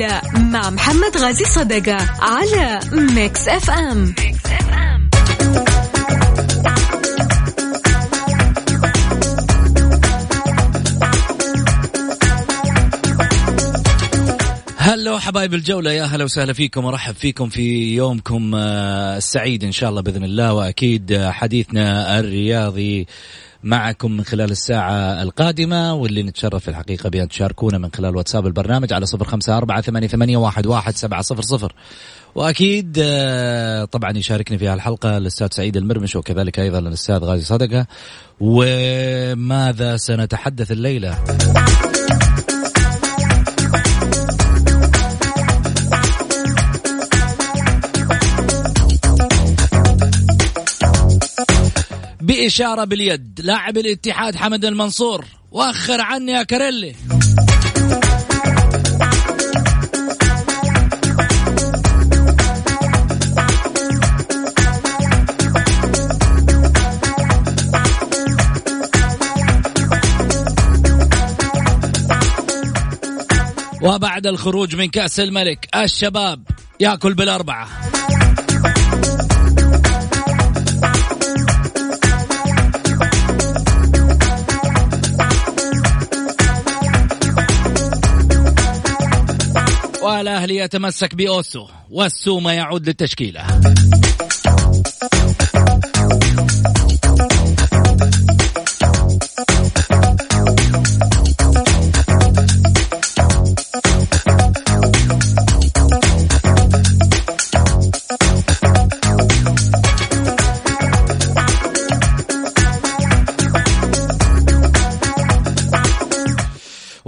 الجولة مع محمد غازي صدقة على Mix FM هلو حبايب الجولة يا هلا وسهلا فيكم ورحب فيكم في يومكم آه، السعيد إن شاء الله بإذن الله وأكيد آه، حديثنا الرياضي. معكم من خلال الساعة القادمة واللي نتشرف في الحقيقة بأن تشاركونا من خلال واتساب البرنامج على صفر خمسة أربعة ثمانية, ثمانية واحد, واحد سبعة صفر صفر. وأكيد آه، طبعا يشاركني في هالحلقة الأستاذ سعيد المرمش وكذلك أيضا الأستاذ غازي صدقة. وماذا سنتحدث الليلة؟ بإشارة باليد. لاعب الاتحاد حمد المنصور. وأخر عني يا كاريلي. وبعد الخروج من كأس الملك الشباب يأكل بالأربعة. والأهلي يتمسك بأوسو والسومة يعود للتشكيلة.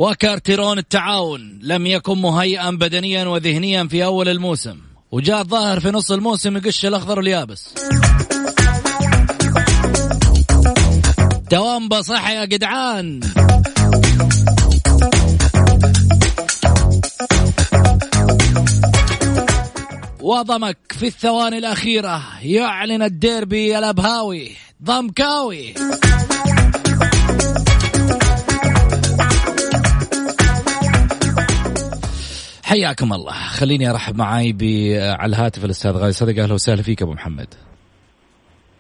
وكارتيرون التعاون لم يكن مهيئا بدنيا وذهنيا في أول الموسم وجاء الظاهر في نص الموسم يقش الأخضر واليابس دوام بصح يا جدعان. وضمك في الثواني الأخيرة يعلن الديربي الأبهاوي ضمكاوي. حياكم الله. خليني أرحب معاي على الهاتف الأستاذ غازي صدق أهلا وسهلا فيك أبو محمد.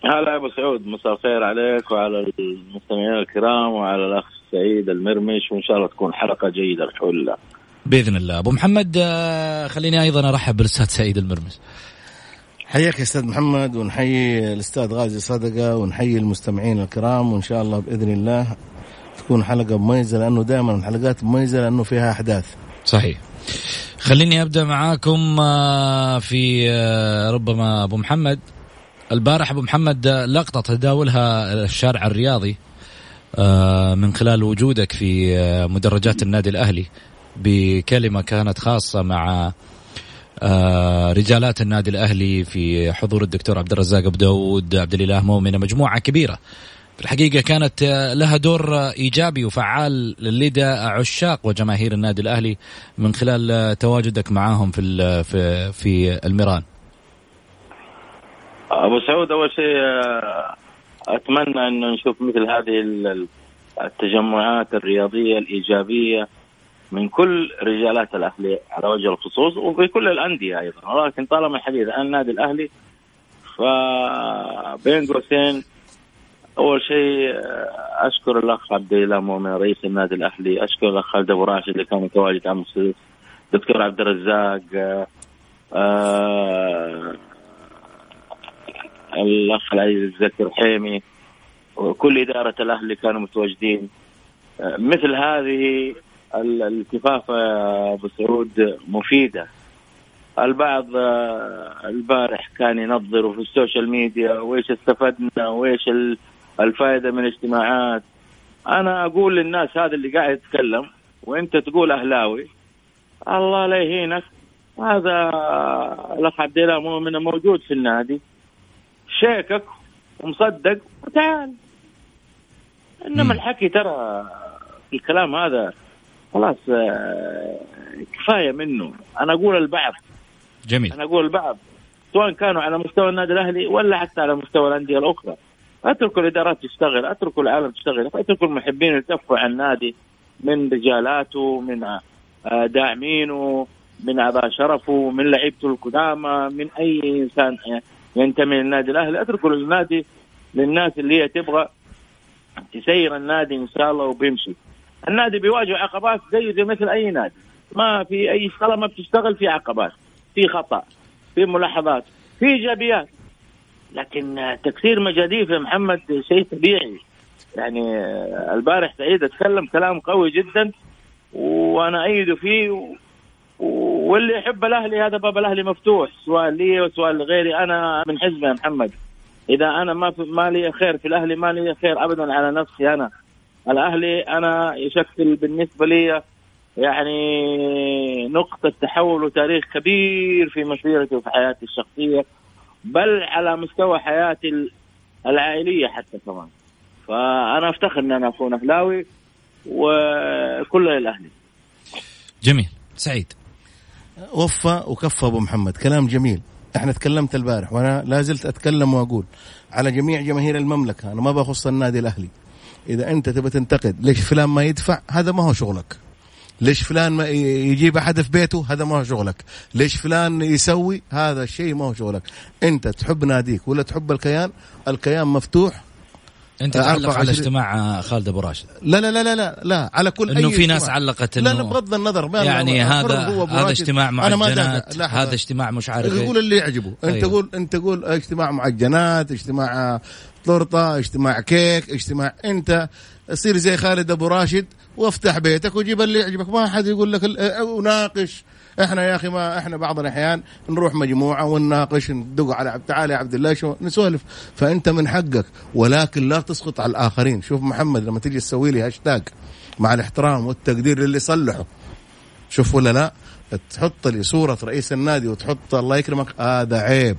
هلا أبو سعود. مساء الخير عليك وعلى المستمعين الكرام وعلى الأخ سعيد المرمش وإن شاء الله تكون حلقة جيدة بحول الله. بإذن الله. أبو محمد آه، خليني أيضا أرحب بالأستاذ سعيد المرمش. حياك يا أستاذ محمد ونحيي الأستاذ غازي صدقة ونحيي المستمعين الكرام وإن شاء الله بإذن الله تكون حلقة مميزة لأنه دائما الحلقات مميزة لأنه فيها أحداث. صحيح. خليني أبدأ معاكم آه، في آه، ربما أبو محمد. البارح أبو محمد آه، لقطة تداولها الشارع الرياضي من خلال وجودك في مدرجات النادي الأهلي بكلمة كانت خاصة مع رجالات النادي الأهلي في حضور الدكتور عبد الرزاق أبو داود عبد الإله مؤمن مجموعة كبيرة. الحقيقة كانت لها دور إيجابي وفعال لدى عشاق وجماهير النادي الأهلي من خلال تواجدك معاهم في في في الميران. أبو سعود أول شيء أتمنى انه نشوف مثل هذه التجمعات الرياضية الإيجابية من كل رجالات الأهلي على وجه الخصوص وفي كل الأندية أيضا ولكن طالما الحديث عن النادي الأهلي فبين قوسين أول شيء آه، أشكر الأخ عبد الله مؤمن رئيس النادي الأهلي. أشكر الأخ خالد أبو راشد اللي كان متواجد السدس دكتور عبد الرزاق آه, آه، الأخ العزيز زكي الحيمي. وكل إدارة الأهلي كانوا متواجدين. آه مثل هذه الالتفافه يا أبو سعود مفيدة. البعض البارح كان ينظر في السوشيال ميديا وإيش استفدنا وإيش الفائدة من الاجتماعات. أنا أقول للناس هذا اللي قاعد يتكلم وأنت تقول أهلاوي الله لا يهينك. هذا الاخ عبد الله مؤمن موجود في النادي. شيكك ومصدق وتعال. إنما. الحكي ترى الكلام هذا خلاص آه، كفاية منه. أنا أقول البعض. جميل. أنا أقول البعض. سواء كانوا على مستوى النادي الأهلي ولا حتى على مستوى الأندية الأخرى. اتركوا الإدارات تشتغل اتركوا العالم تشتغل اتركوا المحبين يلتفوا على النادي من رجالاته من آه، داعمينه من اعضاء شرفه من لعيبته القدامى من أي إنسان ينتمي للنادي الأهلي. اتركوا النادي للناس اللي هي تبغى تسير النادي إن شاء الله وبيمشي. النادي بيواجه عقبات زي زي مثل أي نادي. ما في أي شغلة ما بتشتغل في عقبات في خطأ في ملاحظات في إيجابيات. لكن تكسير مجاديف يا محمد شيء طبيعي. يعني البارح سعيد أتكلم كلام قوي جدا وأنا ايده فيه. واللي يحب الأهلي هذا باب الأهلي مفتوح سواء لي وسواء لغيري أنا من حزبي يا محمد. إذا أنا ما في ما لي خير في الأهلي ما لي خير ابدا على نفسي أنا. الأهلي أنا يشكل بالنسبة لي يعني نقطة تحول وتاريخ كبير في مسيرتي وفي حياتي الشخصية. بل على مستوى حياتي ال- العائلية حتى كمان. فأنا أفتخر أن أنا أكون أهلاوي وكل للأهلي جميل. سعيد. وفى وكفى أبو محمد. كلام جميل. إحنا تكلمت البارح وأنا لا زلت أتكلم وأقول على جميع جماهير المملكة أنا ما بخص النادي الأهلي. إذا أنت تبي تنتقد ليش فلان ما يدفع هذا ما هو شغلك. ليش فلان ما يجيب أحد في بيته هذا ما هو شغلك ليش فلان يسوي هذا الشيء ما هو شغلك أنت تحب ناديك ولا تحب الكيان الكيان مفتوح أنت آه، تعلق على 24 اجتماع خالد أبو راشد لا لا لا لا لا, لا على كل إنه في ناس اجتماع. علقت لا لا إنه بغض النظر ما يعني هذا هذا. اجتماع معجنات. هذا اجتماع مش عارف يقول إيه. اللي يعجبه أنت أيوه. قول أنت قول اجتماع معجنات اجتماع طرطه اجتماع كيك اجتماع أنت صير زي خالد أبو راشد وافتح بيتك وجيب اللي يعجبك. ما حد يقول لك أه، وناقش. إحنا يا أخي ما إحنا بعض الأحيان نروح مجموعة ونناقش ندق على عبد تعالى يا عبد الله شو نسولف. فأنت من حقك ولكن لا تسقط على الآخرين. شوف محمد لما تيجي تسوي لي هاشتاج مع الاحترام والتقدير للي صلحه. شوف ولا لا؟ تحط لي صورة رئيس النادي وتحط الله يكرمك. هذا عيب.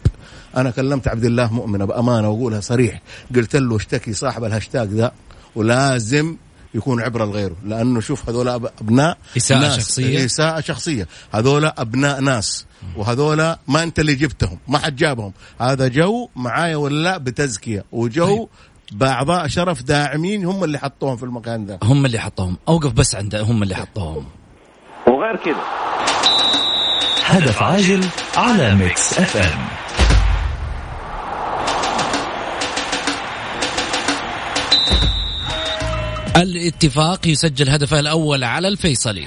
أنا كلمت عبد الله مؤمن بأمانة وأقولها صريح. قلت له اشتكي صاحب الهاشتاج ذا ولازم يكون عبرة لغيره لأنه شوف هذول أب- أبناء إساءة ناس. شخصية؟ إساءة شخصية. هذول أبناء ناس. وهذول ما أنت اللي جبتهم ما حد جابهم. هذا جو معايا ولا لا بتزكية. وجو بأعضاء شرف داعمين هم اللي حطوهم في المكان ذا. هم اللي حطوهم. أوقف بس عند هم اللي حطوهم. وغير كذا هدف عاجل على Mix FM. الاتفاق يسجل هدفه الأول على الفيصلي.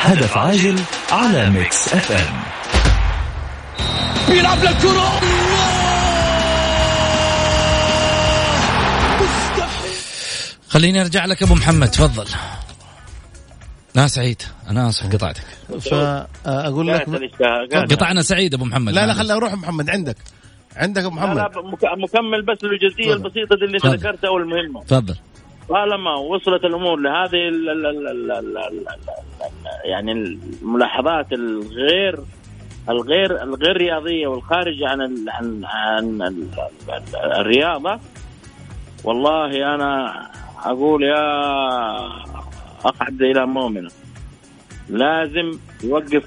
هدف عاجل على Mix FM بيلعب للكرة خليني أرجع لك أبو محمد تفضل. لا سعيد. أنا آسف قطعتك. فأقول لك قطعنا سعيد أبو محمد. لا لا معلش. خلي أروح محمد عندك. عندك أبو محمد مك- مكمل بس الجزئية. البسيطة دي اللي. ذكرتها والمهمة تفضل طالما وصلت الأمور لهذه ال ال ال ال ال ال ال يعني الملاحظات الغير الغير الغير رياضية والخارجه عن ال عن عن ال- ال- الرياضة والله أنا أقول يا اخ عبد الاله مؤمنه لازم يوقف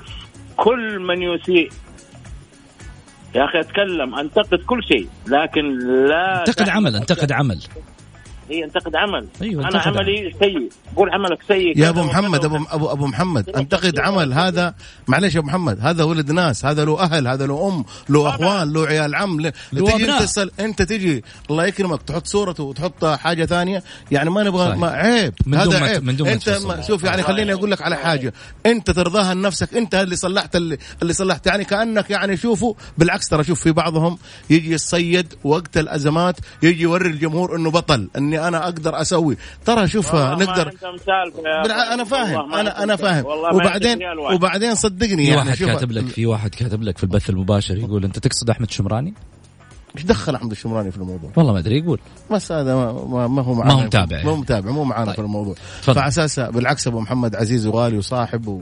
كل من يسيء يا أخي أتكلم أنتقد كل شيء لكن لا انتقد عمل انتقد عمل. هي انتقد عمل. أيوة، أنا انتقد عملي سيء. قول عملك سيء يا أبو محمد ابو ابو أبو محمد انتقد عمل. هذا. معلش يا أبو محمد هذا ولد ناس هذا له أهل هذا له أم له أخوان له عيال عم له تجي. أنت تسأل أنت تجي الله يكرمك تحط صورته وتحط حاجة ثانية. يعني ما نبغى. ما عيب. من هذا ما- عيب. من دون ما أنت. ما شوف يعني خليني أقول لك على حاجة. أنت ترضاها لنفسك أنت اللي صلحت اللي, اللي صلحت. يعني كأنك يعني شوفوا بالعكس ترى شوف في بعضهم يجي يصيد وقت الأزمات يجي يوري الجمهور إنه بطل إني أنا أقدر أسوي ترى شوف نقدر. أنا فاهم أنا أنا. فاهم وبعدين. وبعدين صدقني في يعني واحد كاتب لك في واحد كاتب لك في البث المباشر يقول أنت تقصد أحمد شمراني؟ إيش دخل احمد الشمراني في الموضوع؟ والله ما أدري يقول بس هذا ما, ما, ما هو معنا ما هو متابع ما هو يعني. متابع مو معانا طيب. في الموضوع تفضل. فعساس بالعكس أبو محمد عزيز وغالي وصاحب و...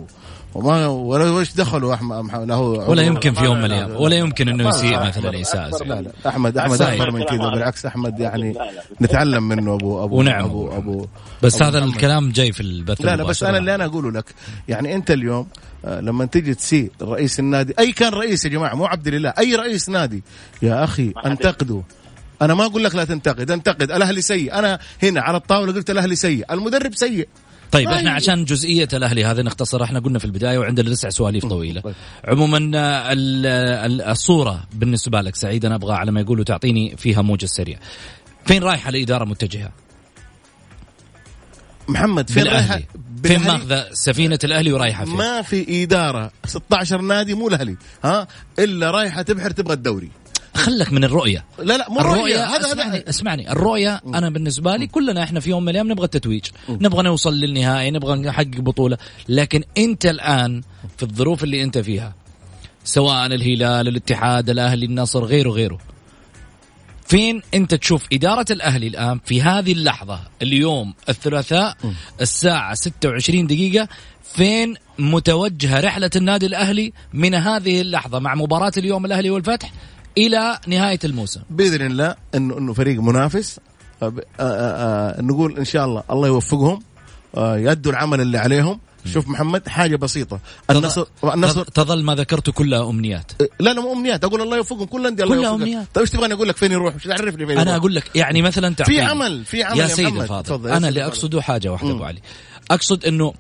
وما ولا وش دخلوا احمد له ولا يمكن في يوم من لا، الأيام لا، ولا يمكن إنه يسيء مثلا اساءه لا لا احمد أحمد. أكبر من كذا بالعكس أحمد يعني. نتعلم منه ابو ابو ونعم. ابو ابو بس أبو هذا محمد. الكلام جاي في البث لا لا. بس أنا اللي أنا أقوله لك يعني أنت اليوم لما تيجي تسيء رئيس النادي أي كان رئيس يا جماعة مو عبد الله أي رئيس نادي يا أخي انتقده أنا ما أقول لك لا تنتقد انتقد الأهلي سيء. أنا هنا على الطاولة قلت الأهلي سيء المدرب سيء. طيب إحنا هي- عشان جزئية الأهلي هذه نختصر إحنا قلنا في البداية وعندنا لسه سواليف طويلة. طيب. عموما آه، ال- ال- الصورة بالنسبة لك سعيد أنا أبغى على ما يقولوا تعطيني فيها موجز سريع فين رايحة الاداره متجهة؟ محمد فين رايحة؟ فين؟ ماخذه سفينة الأهلي ورايحة فين؟ ما في إدارة. 16 نادي مو الأهلي. ها؟ إلا رايحة تبحر تبغى الدوري. خلك من الرؤية. لا لا مو الرؤية. الرؤية هذا اسمعني هذا اسمعني الرؤية أنا بالنسبة لي كلنا إحنا في يوم من الأيام نبغى التتويج. نبغى نوصل للنهائي نبغى نحقق بطولة. لكن أنت الآن في الظروف اللي أنت فيها سواء الهلال الاتحاد الأهلي النصر غيره غيره فين أنت تشوف إدارة الأهلي الآن في هذه اللحظة؟ اليوم الثلاثاء الساعة 26 دقيقة. فين متوجهة رحلة النادي الأهلي من هذه اللحظة مع مباراة اليوم الأهلي والفتح إلى نهاية الموسم؟ بإذن الله انه إنه فريق منافس. نقول إن شاء الله الله يوفقهم آه، يدوا العمل اللي عليهم. شوف محمد حاجة بسيطة النصر النصر تظ- تظل ما ذكرته كلها أمنيات لا لا مو أمنيات أقول الله يوفقهم كل الانديه كلها يوفقهم. أمنيات. طيب إيش تبغاني أقول لك فين يروح؟ إيش تعرفني فين أنا؟ أقول لك يعني مثلا في عمل في عمل يا يا سيدي يا أنا اللي. أقصده حاجة واحدة. أبو علي أقصد إنه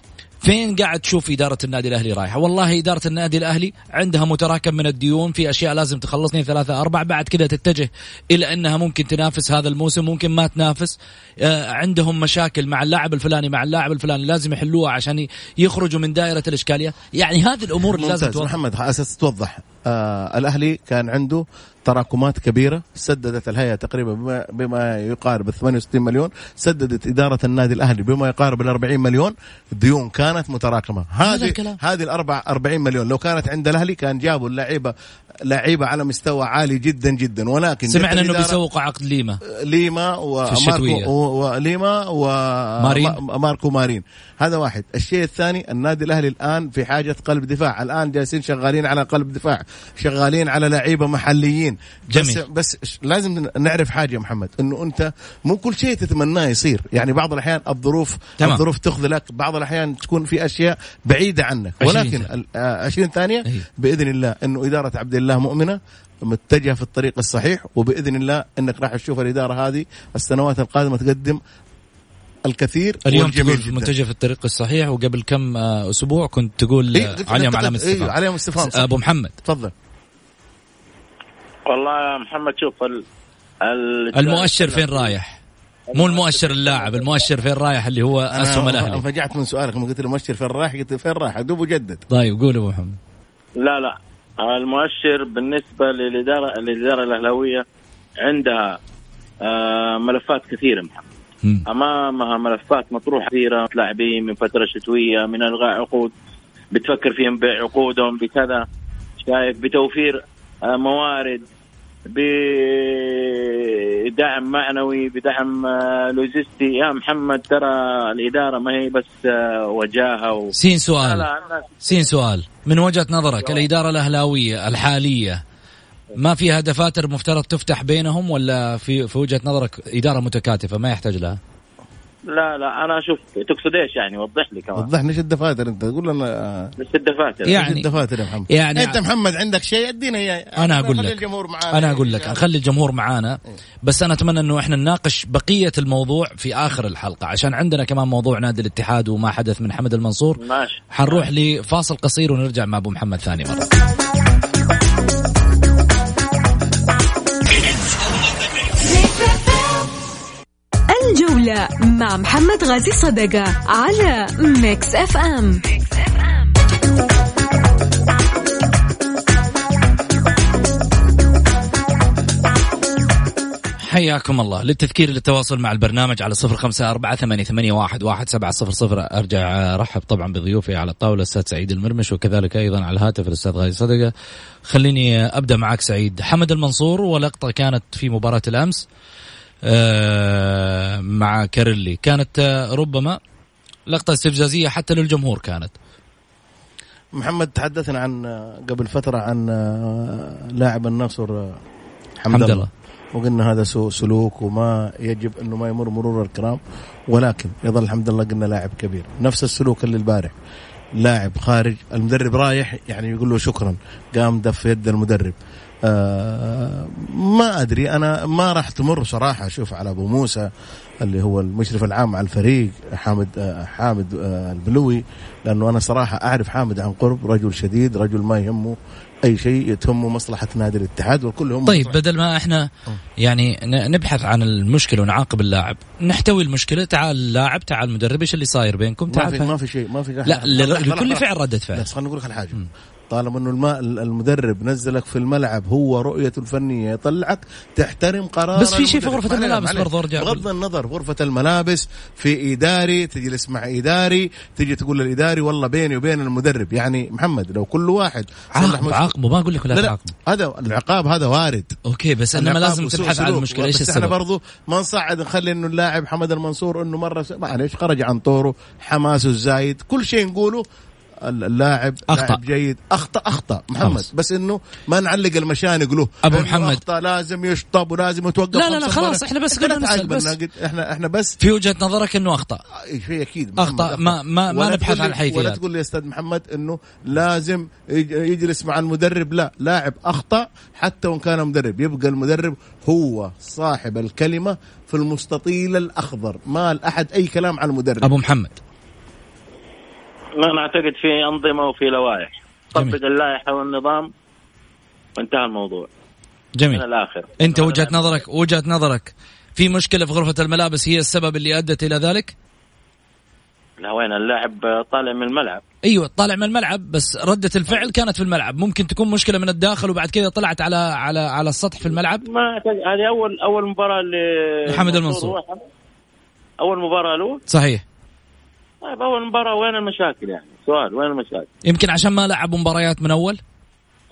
فين قاعد تشوف إدارة النادي الأهلي رايحة؟ والله إدارة النادي الأهلي عندها متراكم من الديون في أشياء لازم تخلصني ثلاثة أربع بعد كذا تتجه إلى أنها ممكن تنافس هذا الموسم ممكن ما تنافس. آه عندهم مشاكل مع اللاعب الفلاني مع اللاعب الفلاني لازم يحلوها عشان يخرجوا من دائرة الإشكالية. يعني هذه الأمور اللي لازم توضح. محمد أساس توضح آه الأهلي كان عنده تراكمات كبيرة سددت الهيئة تقريبا بما, بما يقارب 68 مليون سددت إدارة النادي الأهلي بما يقارب ال 40 مليون. ديون كانت متراكمة. هذه. هذه الاربع 40 مليون لو كانت عند الأهلي كان جابوا اللعيبه لعيبة على مستوى عالي جدا جدا. ولكن سمعنا الإدارة- بيسوقوا عقد ليما. ليما. وماركو و- وليما. وماركو مارين. هذا واحد. الشيء الثاني النادي الأهلي الآن في حاجة قلب دفاع. الآن جالسين شغالين على قلب دفاع شغالين على لعيبة محليين. جميل. بس بس لازم نعرف حاجة يا محمد إنه أنت مو كل شيء تتمناه يصير يعني بعض الأحيان الظروف تمام. الظروف تخذلك بعض الأحيان تكون في أشياء بعيدة عنك ولكن ثانية. ال- آه، 20 ثانية أيوه. بإذن الله إنه إدارة عبد الله مؤمنة متجهة في الطريق الصحيح وبإذن الله إنك راح تشوف الإدارة هذه السنوات القادمة تقدم الكثير اليوم تقول. متجه في الطريق الصحيح وقبل كم آه، أسبوع كنت تقول إيه، آه، عليهم ننتقد- علامة إيه، استفهام عليهم استفهام. أبو محمد تفضل والله يا محمد شوف ال... ال... المؤشر فين رايح؟ مو المؤشر اللاعب المؤشر فين رايح اللي هو أسهم أنا الأهلي؟ انفجعت من سؤالك لما قلت لي مؤشر فين رايح قلت فين رايح؟ دوب جدد طيب قول أبو محمد. لا لا المؤشر بالنسبة للإدارة الإدارة الأهلاوية عندها آه، ملفات كثيرة محمد. مم. أمامها ملفات مطروحة كثيرة لاعبين من فترة شتوية من إلغاء عقود بتفكر فيهم بعقودهم بكذا شايف بتوفير آه، موارد بدعم معنوي بدعم آه، لوجستي. يا محمد ترى الإدارة ما هي بس آه، وجاهة و... سين سؤال. سين سؤال. من وجهة نظرك الإدارة الأهلاوية الحالية ما فيها دفاتر مفترض تفتح بينهم ولا في في وجهة نظرك إدارة متكاتفة؟ ما يحتاج لها؟ لا لا أنا أشوف تقصد إيش يعني وضح لي كمان. وضح لي إيش الدفاتر أنت؟ قول لنا آه، بس الدفاتر؟ يعني- إيش الدفاتر يا محمد؟ يعني- أنت محمد عندك شيء؟ ادينا إياه. أنا أقول خلي لك. الجمهور معانا. أنا أقول لك. خلي الجمهور معانا. بس أنا أتمنى إنه إحنا نناقش بقية الموضوع في آخر الحلقة. عشان عندنا كمان موضوع نادي الاتحاد وما حدث من حمد المنصور. ماشي. حنروح لفاصل قصير ونرجع مع أبو محمد ثاني مرة. الجولة مع محمد غازي صدقة على Mix FM حياكم الله. للتذكير للتواصل مع البرنامج على صفر خمسة أربعة ثمانية, ثمانية واحد, واحد سبعة صفر صفر. أرجع أرحب طبعا بضيوفي على الطاولة الأستاذ سعيد المرمش وكذلك أيضا على الهاتف الأستاذ غازي صدقة. خليني أبدأ معك سعيد. حمد المنصور ولقطة كانت في مباراة الأمس. مع كاريلي كانت آه، ربما لقطة استفزازية حتى للجمهور كانت محمد تحدثنا عن آه، قبل فترة عن آه، لاعب النصر آه، حمد, حمد الله. الله. وقلنا هذا سوء سلوك وما يجب أنه ما يمر مرور الكرام ولكن يظل الحمد لله قلنا لاعب كبير نفس السلوك اللي البارح لاعب خارج المدرب رايح يعني يقول له شكرا قام دف يد المدرب. آه ما أدري أنا ما راح تمر صراحة. أشوف على أبو موسى اللي هو المشرف العام على الفريق حامد آه حامد آه البلوي لأنه أنا صراحة أعرف حامد عن قرب رجل شديد رجل ما يهمه. أي شيء تهمه مصلحة نادي الاتحاد والكل هم طيب بدل ما إحنا يعني ن- نبحث عن المشكلة ونعاقب اللاعب نحتوي المشكلة. تعال اللاعب تعال المدرب إيش اللي صاير بينكم؟ ما تعال في فهم. ما في شيء ما في لا لكل. فعل ردة فعل. بس خليني أقول لك على حاجة. طالما إنه الماء المدرب نزلك في الملعب هو رؤيته الفنيه يطلعك تحترم قرار بس في شيء في معلش- الملابس. برضه أرجع بغض النظر غرفة الملابس في إداري تجلس مع إداري تجي تقول للاداري والله بيني وبين المدرب. يعني محمد لو كل واحد عاقبه ما أقول لك لا لا تعاقبه هذا العقاب هذا وارد. أوكي بس انما لازم تبحث عن. المشكلة. إيش بس إحنا السبب؟ برضو ما نصعد نخلي إنه اللاعب حمد المنصور إنه مرة. معلش خرج عن طوره حماسه الزايد كل شيء نقوله اللاعب أخطأ. لاعب جيد أخطأ أخطأ محمد خلاص. بس إنه ما نعلق المشانق له إنه محمد. أخطأ لازم يشطب ولازم يتوقف لا، لا، لا، خلاص،. إحنا بس قلنا تعاقب بس. إحنا إحنا بس في وجهة نظرك إنه أخطأ شيء أكيد أخطأ. محمد ما- ما- ما نبحث عن الحيثيات. ولا تقول لي يا أستاذ محمد إنه لازم يج- يجلس مع المدرب لا لاعب أخطأ حتى وإن كان مدرب يبقى المدرب هو صاحب الكلمة في المستطيل الأخضر ما الاحد أي كلام عن المدرب أبو محمد ما نعتقد في أنظمة وفي لوائح. طبق اللائحة والنظام وانتهى الموضوع. من جميل الآخر. أنت وجهة نظرك وجهة نظرك. في مشكلة في غرفة الملابس هي السبب اللي أدت إلى ذلك؟ لا وين اللاعب طالع من الملعب. أيوه طالع من الملعب بس ردة الفعل كانت في الملعب. ممكن تكون مشكلة من الداخل وبعد كذا طلعت على على على السطح في الملعب؟ ما هذه أول أول مباراة ل محمد المنصور. أول مباراة له. صحيح. طيب أول مباراة وين المشاكل يعني؟ سؤال وين المشاكل؟ يمكن عشان ما لعبوا مباريات من أول؟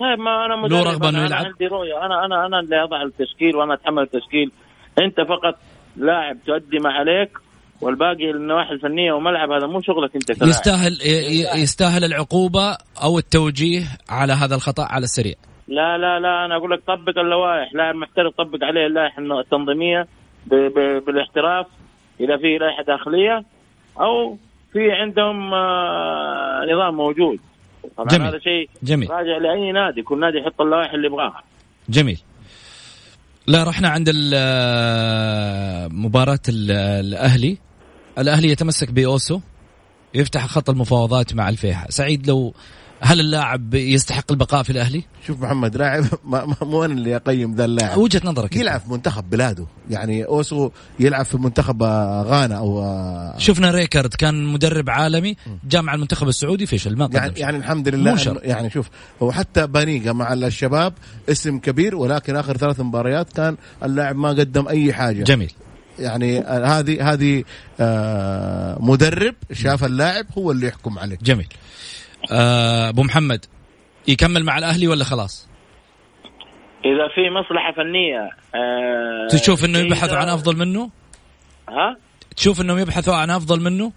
طيب ما أنا له مدرب رغبة إنه أنا يلعب؟ عندي رؤية. أنا أنا أنا اللي أضع التشكيل وأنا أتحمل التشكيل. أنت فقط لاعب تؤدي ما عليك والباقي النواحي الفنية وملعب هذا مو شغلك أنت كلاعب. يستاهل يستاهل. العقوبة أو التوجيه على هذا الخطأ على السريع. لا لا لا أنا أقول لك طبق اللوائح. لاعب محترف طبق عليه اللائحة التنظيمية بالاحتراف إذا في لائحة داخلية أو في عندهم آه، نظام موجود. طبعا جميل. هذا شيء جميل. راجع لأي نادي كل نادي يحط اللوائح اللي يبغاها. جميل. لا رحنا عند ال- مباراة ال- الأهلي. الأهلي يتمسك بأوسو يفتح خط المفاوضات مع الفيحاء سعيد لو هل اللاعب يستحق البقاء في الأهلي؟ شوف محمد لاعب مو أنا اللي أقيم ذا اللاعب. وجهة نظرك. يلعب في منتخب بلاده. يعني أوسو يلعب في منتخب آه، غانا أو آه، شفنا ريكارد كان مدرب عالمي جاء مع المنتخب السعودي فشل ما يعني. يعني الحمد لله يعني شوف هو حتى بانيجا مع الشباب اسم كبير ولكن آخر ثلاث مباريات كان اللاعب ما قدم أي حاجة. جميل. يعني آه، هذه هذه آه، مدرب شاف اللاعب هو اللي يحكم عليه. جميل. آه، أبو محمد يكمل مع الأهلي ولا خلاص؟ إذا في مصلحة فنية آه، تشوف جيدة- يبحثوا عن أفضل منه؟ ها؟ تشوف أنهم يبحثوا عن أفضل منه؟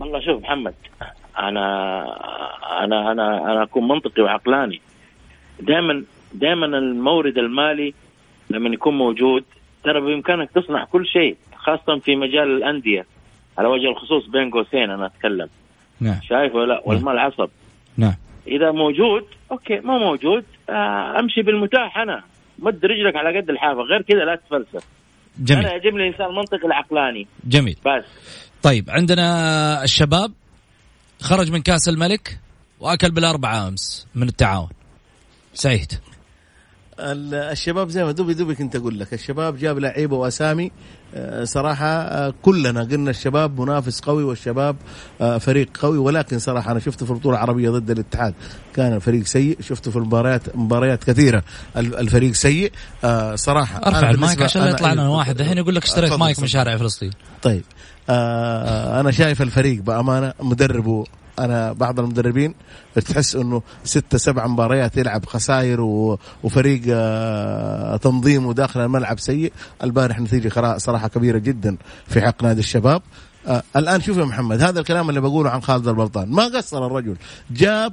والله شوف محمد أنا أنا أنا أنا أكون منطقي وعقلاني. دائما دائما المورد المالي لما يكون موجود ترى بإمكانك تصنع كل شيء خاصة في مجال الأندية على وجه الخصوص بين قوسين أنا أتكلم. نعم. شايف ولا لا والمال عصب. نعم. إذا موجود أوكي ما موجود آه أمشي بالمتاح أنا. مد رجلك على قد الحافة. غير كذا لا تتفلسف. جميل. أنا يعجبني الانسان المنطقي العقلاني. جميل. بس. طيب عندنا الشباب خرج من كأس الملك وأكل بالأربعة أمس من التعاون. سعيد. الشباب زي ما دوبي دوبي كنت أقول لك الشباب جاب لعيبه وأسامي آه، صراحة آه، كلنا قلنا الشباب منافس قوي والشباب آه، فريق قوي ولكن صراحة أنا شفته في البطولة العربية ضد الاتحاد كان الفريق سيء شفته في المباريات مباريات كثيرة ال- الفريق سيء صراحة. أرفع المايك عشان لا يطلع لنا واحد. الحين يقول لك اشتريت مايك من. شارع فلسطين. طيب أنا شايف الفريق بأمانة مدربه أنا بعض المدربين تحس إنه ستة سبع مباريات يلعب خسائر وفريق آه تنظيمه داخل الملعب سيء. البارح نتيجة صراحة كبيرة جدا في حق نادي الشباب. آه الآن شوف يا محمد هذا الكلام اللي بقوله عن خالد البلطان. ما قصر الرجل جاب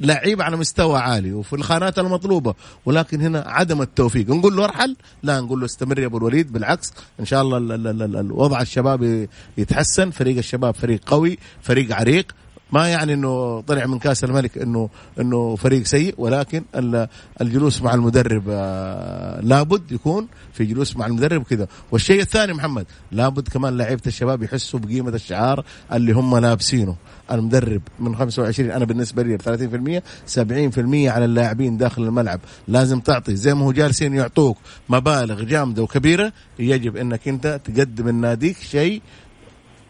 لعيب على مستوى عالي وفي الخانات المطلوبة ولكن هنا عدم التوفيق. نقول له ارحل؟ لا نقول له استمر يا أبو الوليد بالعكس. إن شاء الله ال- ال- ال- ال- الوضع الشباب يتحسن. فريق الشباب فريق قوي فريق عريق. ما يعني إنه طلع من كأس الملك انه إنه فريق سيء ولكن ال- الجلوس مع المدرب آه، لابد يكون في جلوس مع المدرب كذا. والشيء الثاني محمد لابد كمان لعيبة الشباب يحسوا بقيمة الشعار اللي هم لابسينه. المدرب من 25 أنا بالنسبة لي 30% 70% على اللاعبين داخل الملعب. لازم تعطي زي ما هو جالسين يعطوك مبالغ جامدة وكبيرة يجب إنك أنت تقدم لناديك شيء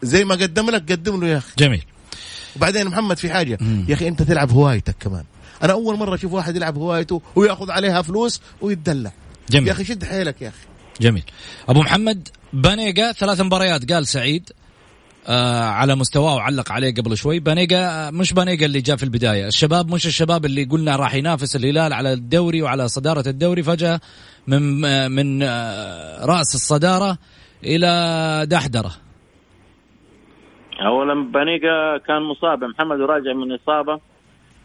زي ما قدم لك قدم له يا أخي. جميل. وبعدين محمد في حاجة. يا أخي أنت تلعب هوايتك كمان. أنا أول مرة أشوف واحد يلعب هوايته ويأخذ عليها فلوس ويتدلع. جميل. يا أخي شد حيلك يا أخي. جميل. أبو محمد بانيجا ثلاث مباريات قال سعيد. آه على مستواه وعلق عليه قبل شوي. بانيجا مش بانيجا اللي جاء في البداية. الشباب مش الشباب اللي قلنا راح ينافس الهلال على الدوري وعلى صدارة الدوري. فجأة من آه من آه رأس الصدارة إلى دحدرة. اولا بانيجا كان مصاب محمد وراجع من إصابة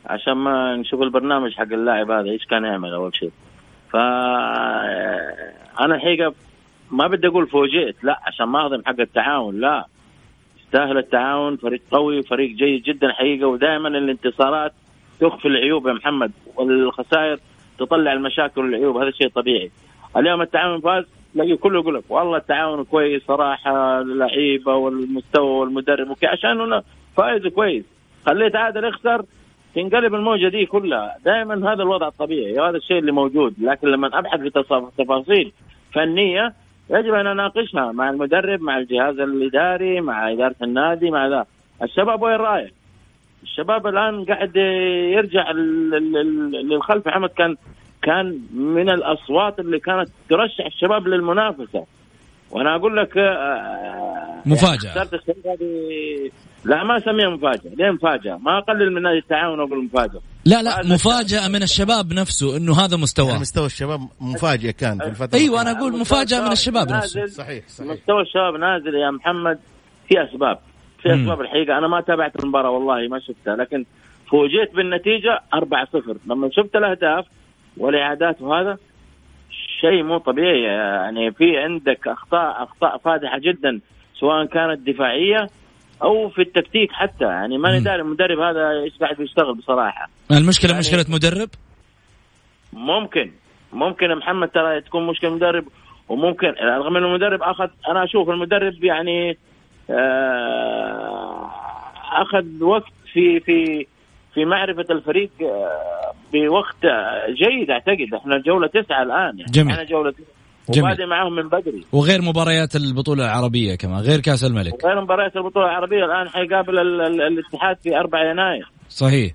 عشان ما نشوف البرنامج حق اللاعب هذا إيش كان يعمل أول شيء. ف أنا الحقيقة ما بدي أقول فوجئت لا عشان ما اهضم حق التعاون لا. يستاهل التعاون فريق قوي فريق جيد جدا حقيقة ودائما الانتصارات تخفي العيوب يا محمد والخسائر تطلع المشاكل والعيوب هذا شيء طبيعي. اليوم التعاون فاز تلاقيه كله يقول لك والله التعاون كويس صراحة اللعيبة والمستوى والمدرب وكي عشان فايز كويس. خليه تعادل يخسر تنقلب الموجة دي كلها. دائما هذا الوضع الطبيعي هذا الشيء اللي موجود. لكن لما أبحث في تفاصيل فنية يجب أن أناقشها مع المدرب مع الجهاز الإداري مع إدارة النادي مع ذا. الشباب وين رايح؟ الشباب الآن قاعد يرجع لل- لل- للخلف. محمد كان كان من الأصوات اللي كانت ترشح الشباب للمنافسة. وأنا أقول لك آه، مفاجأة. يعني اخترت الشباب هذه لا ما أسميها مفاجأة ليه مفاجأة؟ ما أقلل من نادي التعاون وأقول مفاجأة. لا لا مفاجأة من الشباب نفسه إنه هذا مستواه. يعني مستوى الشباب مفاجئ كان في الفترة أيوه أنا أقول مفاجأة من الشباب نفسه. صحيح صحيح. مستوى الشباب نازل يا محمد في أسباب. في. أسباب الحقيقة. أنا ما تابعت المباراة والله ما شفتها لكن فوجئت بالنتيجة 4-0 لما شفت الأهداف والاعادات وهذا شيء مو طبيعي. يعني في عندك أخطاء أخطاء فادحة جدا سواء كانت دفاعية أو في التكتيك حتى. يعني ماني. داري المدرب هذا إيش قاعد يشتغل بصراحة. المشكلة يعني- مشكلة مدرب؟ ممكن ممكن محمد ترى تكون مشكلة مدرب وممكن رغم انه المدرب أخذ أنا أشوف المدرب يعني آه، أخذ وقت في في في معرفة الفريق آه، بوقت جيد أعتقد. إحنا جولة تسعة الآن. يعني جميل. إحنا جولة جميل. وبادئ معاهم من بدري. وغير مباريات البطولة العربية كمان غير كأس الملك. وغير مباريات البطولة العربية الآن حيقابل ال- ال- الاتحاد في 4 يناير. صحيح.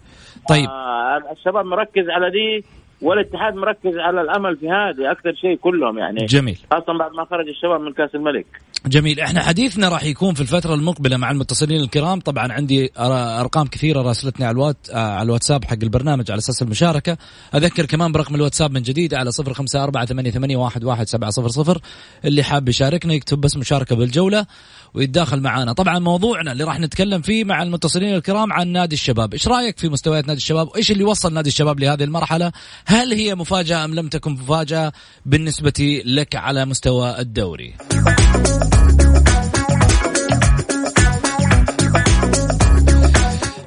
طيب. آه الشباب مركز على دي. والاتحاد مركز على الأمل في هذه أكثر شيء كلهم يعني. جميل. خاصة بعد ما خرج الشباب من كأس الملك. جميل. إحنا حديثنا راح يكون في الفترة المقبلة مع المتصلين الكرام. طبعا عندي أرقام كثيرة راسلتني على الوات آه، على الواتساب حق البرنامج على أساس المشاركة. أذكر كمان برقم الواتساب من جديد على صفر خمسة أربعة ثمانية, ثمانية واحد, واحد سبعة صفر صفر. اللي حاب يشاركنا يكتب بس مشاركة بالجولة ويتداخل معنا طبعا موضوعنا اللي راح نتكلم فيه مع المتصلين الكرام عن نادي الشباب. إيش رأيك في مستويات نادي الشباب؟ وايش اللي وصل نادي الشباب لهذه المرحلة؟ هل هي مفاجأة أم لم تكن مفاجأة بالنسبة لك على مستوى الدوري؟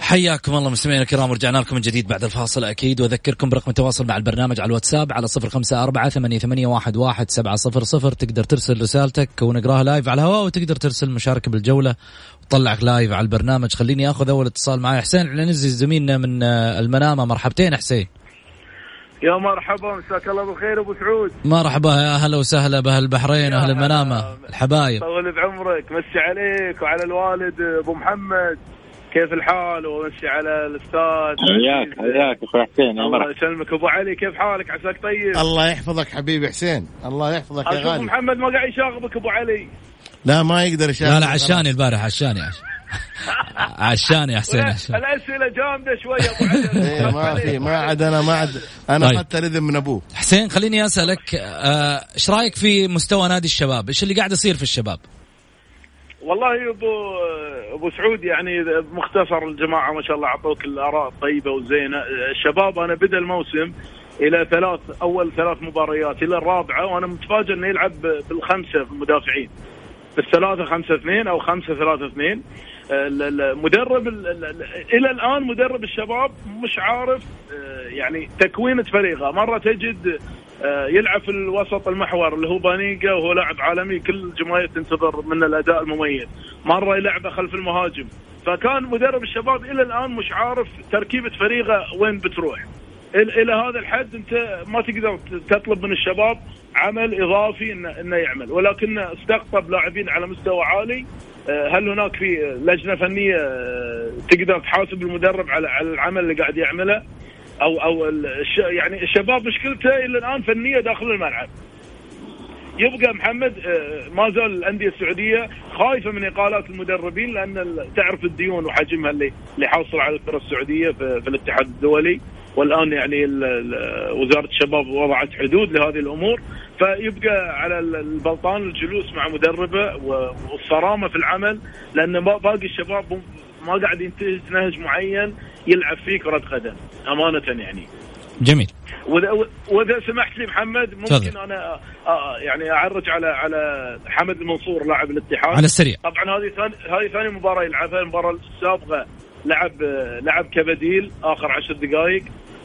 حياكم الله مستمعينا الكرام ورجعنا لكم من جديد بعد الفاصل أكيد. وأذكركم برقم التواصل مع البرنامج على الواتساب على صفر خمسة أربعة ثمانية, ثمانية واحد, واحد سبعة صفر صفر. تقدر ترسل رسالتك ونقراها live على الهواء وتقدر ترسل مشاركة بالجولة. وتطلعك live على البرنامج. خليني آخذ أول اتصال معي. حسين العنزي زميلنا من المنامة. مرحبتين حسين. يا مرحبا مساك الله بالخير أبو سعود. مرحبا يا أهلا وسهلا بأهل البحرين واهل المنامة الحبايب. طول بعمرك مسي عليك وعلى الوالد أبو محمد. كيف الحال؟ ومسي على الأستاذ. حياك حياك أخوي حسين يا الله يسلمك أبو علي. كيف حالك؟ عساك طيب؟ الله يحفظك حبيبي حسين الله يحفظك يا غالي. محمد ما قاعد يشاغبك أبو علي. لا ما يقدر يشارك لا لا عشاني البارح عشاني عش- عشاني يا حسين عشان. الأسئلة جامدة شوية أبو علي إيه ما في ما عاد أنا ما عاد أنا طيب. اخذت رذم من أبوه حسين خليني أسألك آه، إيش رأيك في مستوى نادي الشباب؟ إيش اللي قاعد يصير في الشباب؟ والله أبو أبو سعود يعني مختصر الجماعة ما شاء الله أعطوك الآراء الطيبة والزينة الشباب أنا بدأ الموسم إلى ثلاث أول ثلاث مباريات إلى الرابعة وأنا متفاجئ إنه يلعب بالخمسة المدافعين بالثلاثة خمسة اثنين أو خمسة ثلاثة اثنين مدرب ال- ال- ال- إلى الآن مدرب الشباب مش عارف آه، يعني تكوينه فريقه. مرة تجد آه، يلعب في الوسط المحور اللي هو بانيجا وهو لاعب عالمي كل الجماهير تنتظر منه الأداء المميز. مرة يلعبه خلف المهاجم. فكان مدرب الشباب إلى الآن مش عارف تركيبة فريقه وين بتروح. إلى هذا الحد أنت ما تقدر تطلب من الشباب عمل إضافي انه إنه يعمل. ولكن استقطب لاعبين على مستوى عالي آه، هل هناك في لجنة فنية آه، تقدر تحاسب المدرب على على العمل اللي قاعد يعمله؟ أو أو يعني الشباب مشكلته إلى الآن فنية داخل الملعب. يبقى محمد آه، ما زال الأندية السعودية خايفة من إقالات المدربين لأن تعرف الديون وحجمها اللي اللي حاصل على الكرة السعودية في الاتحاد الدولي. والآن يعني وزارة الشباب وضعت حدود لهذه الأمور فيبقى على ال- البلطان الجلوس مع مدربه والصرامة في العمل لأن با- باقي الشباب ما قاعد ينتهج نهج معين يلعب فيه كرة قدم أمانة يعني. جميل. واذا وإذا سمحت لي محمد ممكن تفضل. أنا آه يعني أعرج على على حمد المنصور لاعب الاتحاد. على السريع. طبعا هذه ثاني هذه ثاني مباراة يلعبها المباراة السابقة لعب لعب كبديل آخر عشر دقائق.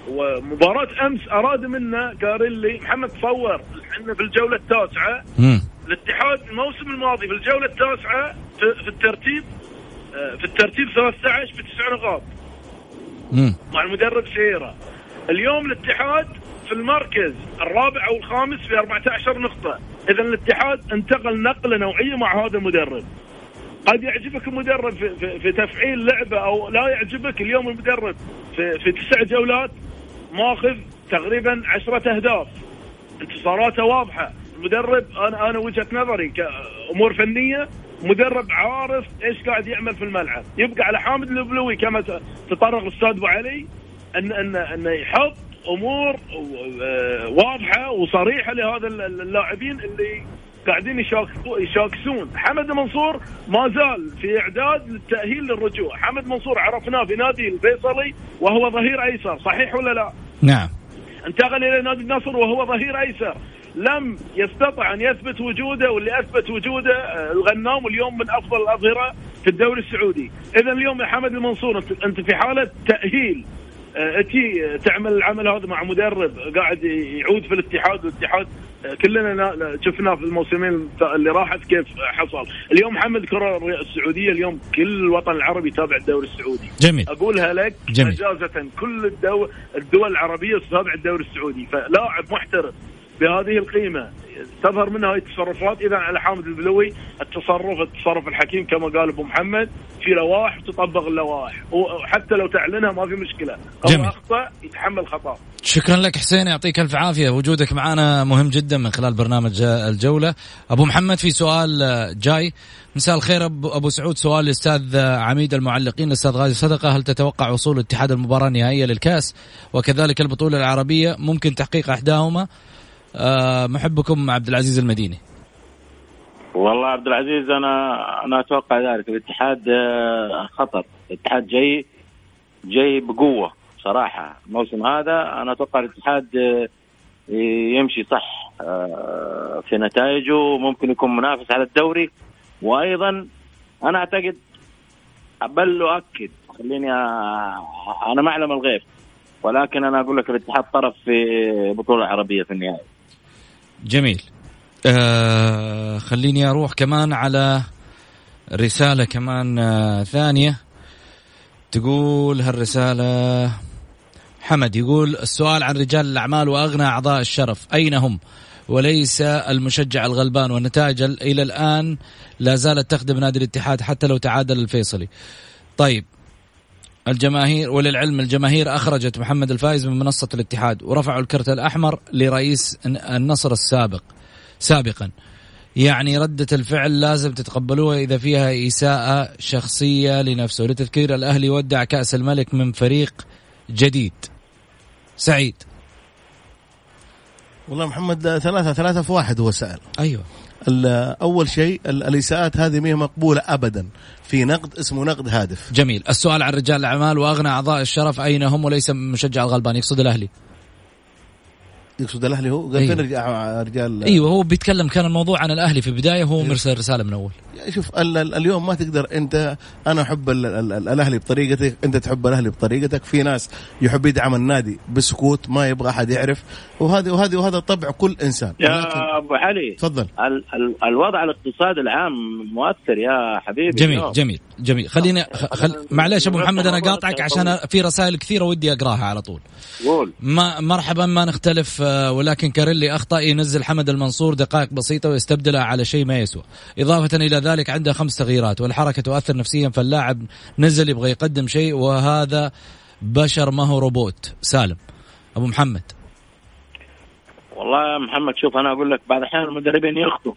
ومباراة أمس أراد منا كاريلي محمد تصور إحنا في الجولة التاسعة. الاتحاد الموسم الماضي في الجولة التاسعة في, في الترتيب آه، في الترتيب 13 بتسع نقاط. مع المدرب سيرة. اليوم الاتحاد في المركز الرابع أو الخامس في 14 نقطة. اذا الاتحاد انتقل نقلة نوعية مع هذا المدرب. قد يعجبك المدرب في, في, في تفعيل لعبة أو لا يعجبك؟ اليوم المدرب في, في تسع جولات ماخذ تقريبا عشرة أهداف. انتصاراته واضحة. المدرب أنا أنا وجهة نظري كأمور فنية مدرب عارف إيش قاعد يعمل في الملعب. يبقى على حامد البلوي كما تطرق الأستاذ أبو علي إن إن انه يحط أمور آه، واضحة وصريحة لهذا ال- ال- اللاعبين اللي قاعدين يشاكسو- يشاكسون. حمد منصور ما زال في إعداد للتأهيل للرجوع. حمد منصور عرفناه في نادي الفيصلي وهو ظهير أيسر. صحيح ولا لا؟ نعم. انتقل إلى نادي النصر وهو ظهير أيسر. لم يستطع أن يثبت وجوده واللي أثبت وجوده آه، الغنام واليوم من أفضل الأظهرة في الدوري السعودي. إذا اليوم يا حمد المنصور أنت, في حالة تأهيل. آه، أتي آه، تعمل العمل هذا مع مدرب قاعد يعود في الاتحاد والاتحاد كلنا نا- نا- شفناه في الموسمين اللي راحت كيف حصل. اليوم محمد الكره السعودية اليوم كل الوطن العربي يتابع الدوري السعودي. جميل. أقولها لك جميل. مجازة كل الدول الدول العربية تتابع الدوري السعودي. فلاعب محترف. بهذه القيمة. تظهر منها هاي التصرفات. اذا على حامد البلوي التصرف التصرف الحكيم كما قال أبو محمد في لوائح تطبق اللوائح. وحتى لو تعلنها ما في مشكلة. جميل. أخطأ يتحمل خطأ. شكرا لك حسين يعطيك ألف عافية. وجودك معنا مهم جدا من خلال برنامج الجولة. أبو محمد في سؤال جاي. مساء الخير ابو أبو سعود. سؤال الاستاذ عميد المعلقين. الاستاذ غازي صدقة هل تتوقع وصول الاتحاد المباراة النهائية للكأس؟ وكذلك البطولة العربية ممكن تحقيق إحداهما؟ محبكم عبد العزيز المديني. والله عبد العزيز أنا أنا أتوقع ذلك. الاتحاد آه، خطر. الاتحاد جاي جاي بقوة صراحة. الموسم هذا أنا أتوقع الاتحاد آه، يمشي صح آه، في نتائجه. ممكن يكون منافس على الدوري. وأيضا أنا أعتقد بل أؤكد خليني أنا ما أعلم الغيب ولكن أنا أقول لك الاتحاد طرف في بطولة عربية في النهايه جميل آه خليني أروح كمان على رسالة كمان آه ثانية تقول هالرسالة حمد يقول السؤال عن رجال الأعمال وأغنى أعضاء الشرف أين هم؟ وليس المشجع الغلبان والنتائج ال- إلى الآن لا زالت تخدم نادي الاتحاد حتى لو تعادل الفيصلي. طيب الجماهير وللعلم الجماهير أخرجت محمد الفايز من منصة الاتحاد ورفعوا الكرت الأحمر لرئيس النصر السابق سابقا. يعني ردة الفعل لازم تتقبلوها إذا فيها إساءة شخصية لنفسه لتذكير الأهلي ودع كأس الملك من فريق جديد. سعيد. والله محمد ثلاثة ثلاثة في واحد هو سأل. أيوه. أول شيء ال- الإساءات هذه ما هي مقبولة أبدا. في نقد اسمه نقد هادف. جميل. السؤال عن رجال الأعمال وأغنى أعضاء الشرف أين هم؟ وليس مشجع الغلبان يقصد الأهلي. يقصد الأهلي هو؟ قال أيوه. رجال, أيوه هو بيتكلم كان الموضوع عن الأهلي في البداية هو مرسل رسالة من أول. شوف ال ال اليوم ما تقدر انت أنا احب ال ال ال الاهلي بطريقتك انت تحب الاهلي بطريقتك. في ناس يحب يدعم النادي بسكوت ما يبغى أحد يعرف. وهذه وهذه وهذا طبع كل إنسان. يا أبو علي تفضل. ال ال الوضع الاقتصادي العام مؤثر يا حبيبي جميل اليوم. جميل جميل. خليني خ- خل... معليش أبو محمد أنا قاطعك عشان في رسائل كثيرة ودي أقراها على طول. قول. ما مرحبا ما نختلف آه، ولكن كاريلي أخطأ ينزل حمد المنصور دقائق بسيطة ويستبدلها على شيء ما يسوى. إضافة إلى ذلك عنده خمس تغييرات والحركة تؤثر نفسيا فاللاعب نزل يبغى يقدم شيء وهذا بشر ما هو روبوت سالم أبو محمد والله يا محمد شوف أنا أقول لك بعض الاحيان المدربين يخطوا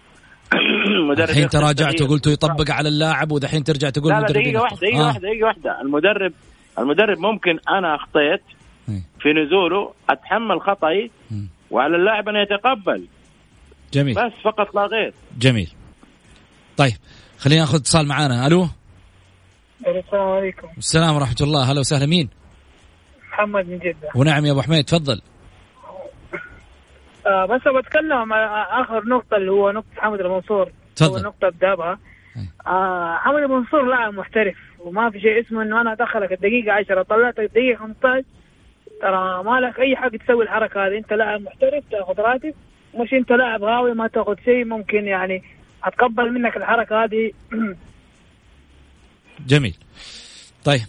المدرب الحين تراجعت. وقلت يطبق على اللاعب ودحين ترجع تقول لا لا واحدة يخطئوا. دقيقة آه. واحدة دقيقة واحدة المدرب المدرب ممكن أنا أخطيت إيه. في نزوله أتحمل خطأي. وعلى اللاعب أن يتقبل جميل بس فقط لا غير جميل طيب خلينا ناخذ اتصال معانا. ألو؟ السلام عليكم. السلام ورحمة الله. هلا وسهلا. مين؟ محمد من جدة. ونعم يا أبو حميد تفضل. آه بس بتكلم عن آخر نقطة اللي هو نقطة حمد المنصور. تفضل. هو النقطة ابدأ آه حمد المنصور لاعب محترف وما في شيء اسمه إنه أنا ادخلك الدقيقة 10 طلعتك الدقيقة 15 ترى ما لك أي حق تسوي الحركة هذه. أنت لاعب محترف تأخذ راتب. مش أنت لاعب غاوي ما تأخذ شيء ممكن يعني أتقبل منك الحركة هذه. جميل. طيب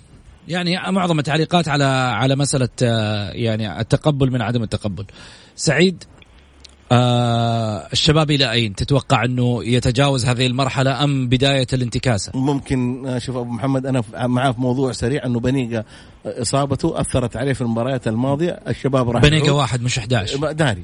يعني معظم التعليقات على على مسألة آه، يعني التقبل من عدم التقبل. سعيد آه الشباب إلى أين؟ تتوقع أنه يتجاوز هذه المرحلة أم بداية الانتكاسة؟ ممكن آه، شوف أبو محمد أنا معاه في موضوع سريع أنه بنيقه إصابته أثرت عليه في المباريات الماضية. الشباب راح يعود. واحد مش 11 ما- داري.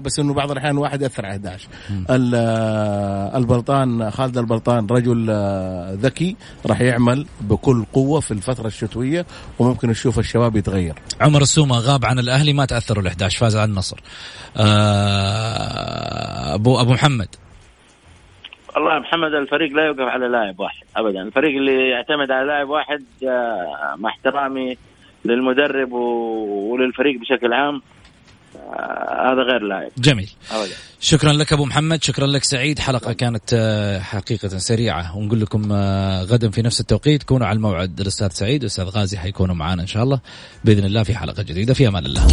بس إنه بعض الأحيان واحد يأثر على 11 ال- آه، البلطان خالد البلطان رجل آه، ذكي راح يعمل بكل قوة في الفترة الشتوية وممكن نشوف الشباب يتغير. عمر السومة غاب عن الأهلي ما تأثروا ال 11 فاز على النصر. آه أبو أبو محمد. والله محمد الفريق لا يوقف على لاعب واحد أبدا. الفريق اللي يعتمد على لاعب واحد آه، مع احترامي للمدرب وللفريق بشكل عام آه، هذا غير لاعب. جميل. أبدا. شكرا لك أبو محمد شكرا لك سعيد. حلقة كانت آه، حقيقة سريعة. ونقول لكم غدا في نفس التوقيت. كونوا على الموعد الأستاذ سعيد والأستاذ غازي حيكونوا معنا إن شاء الله بإذن الله في حلقة جديدة. في أمان الله.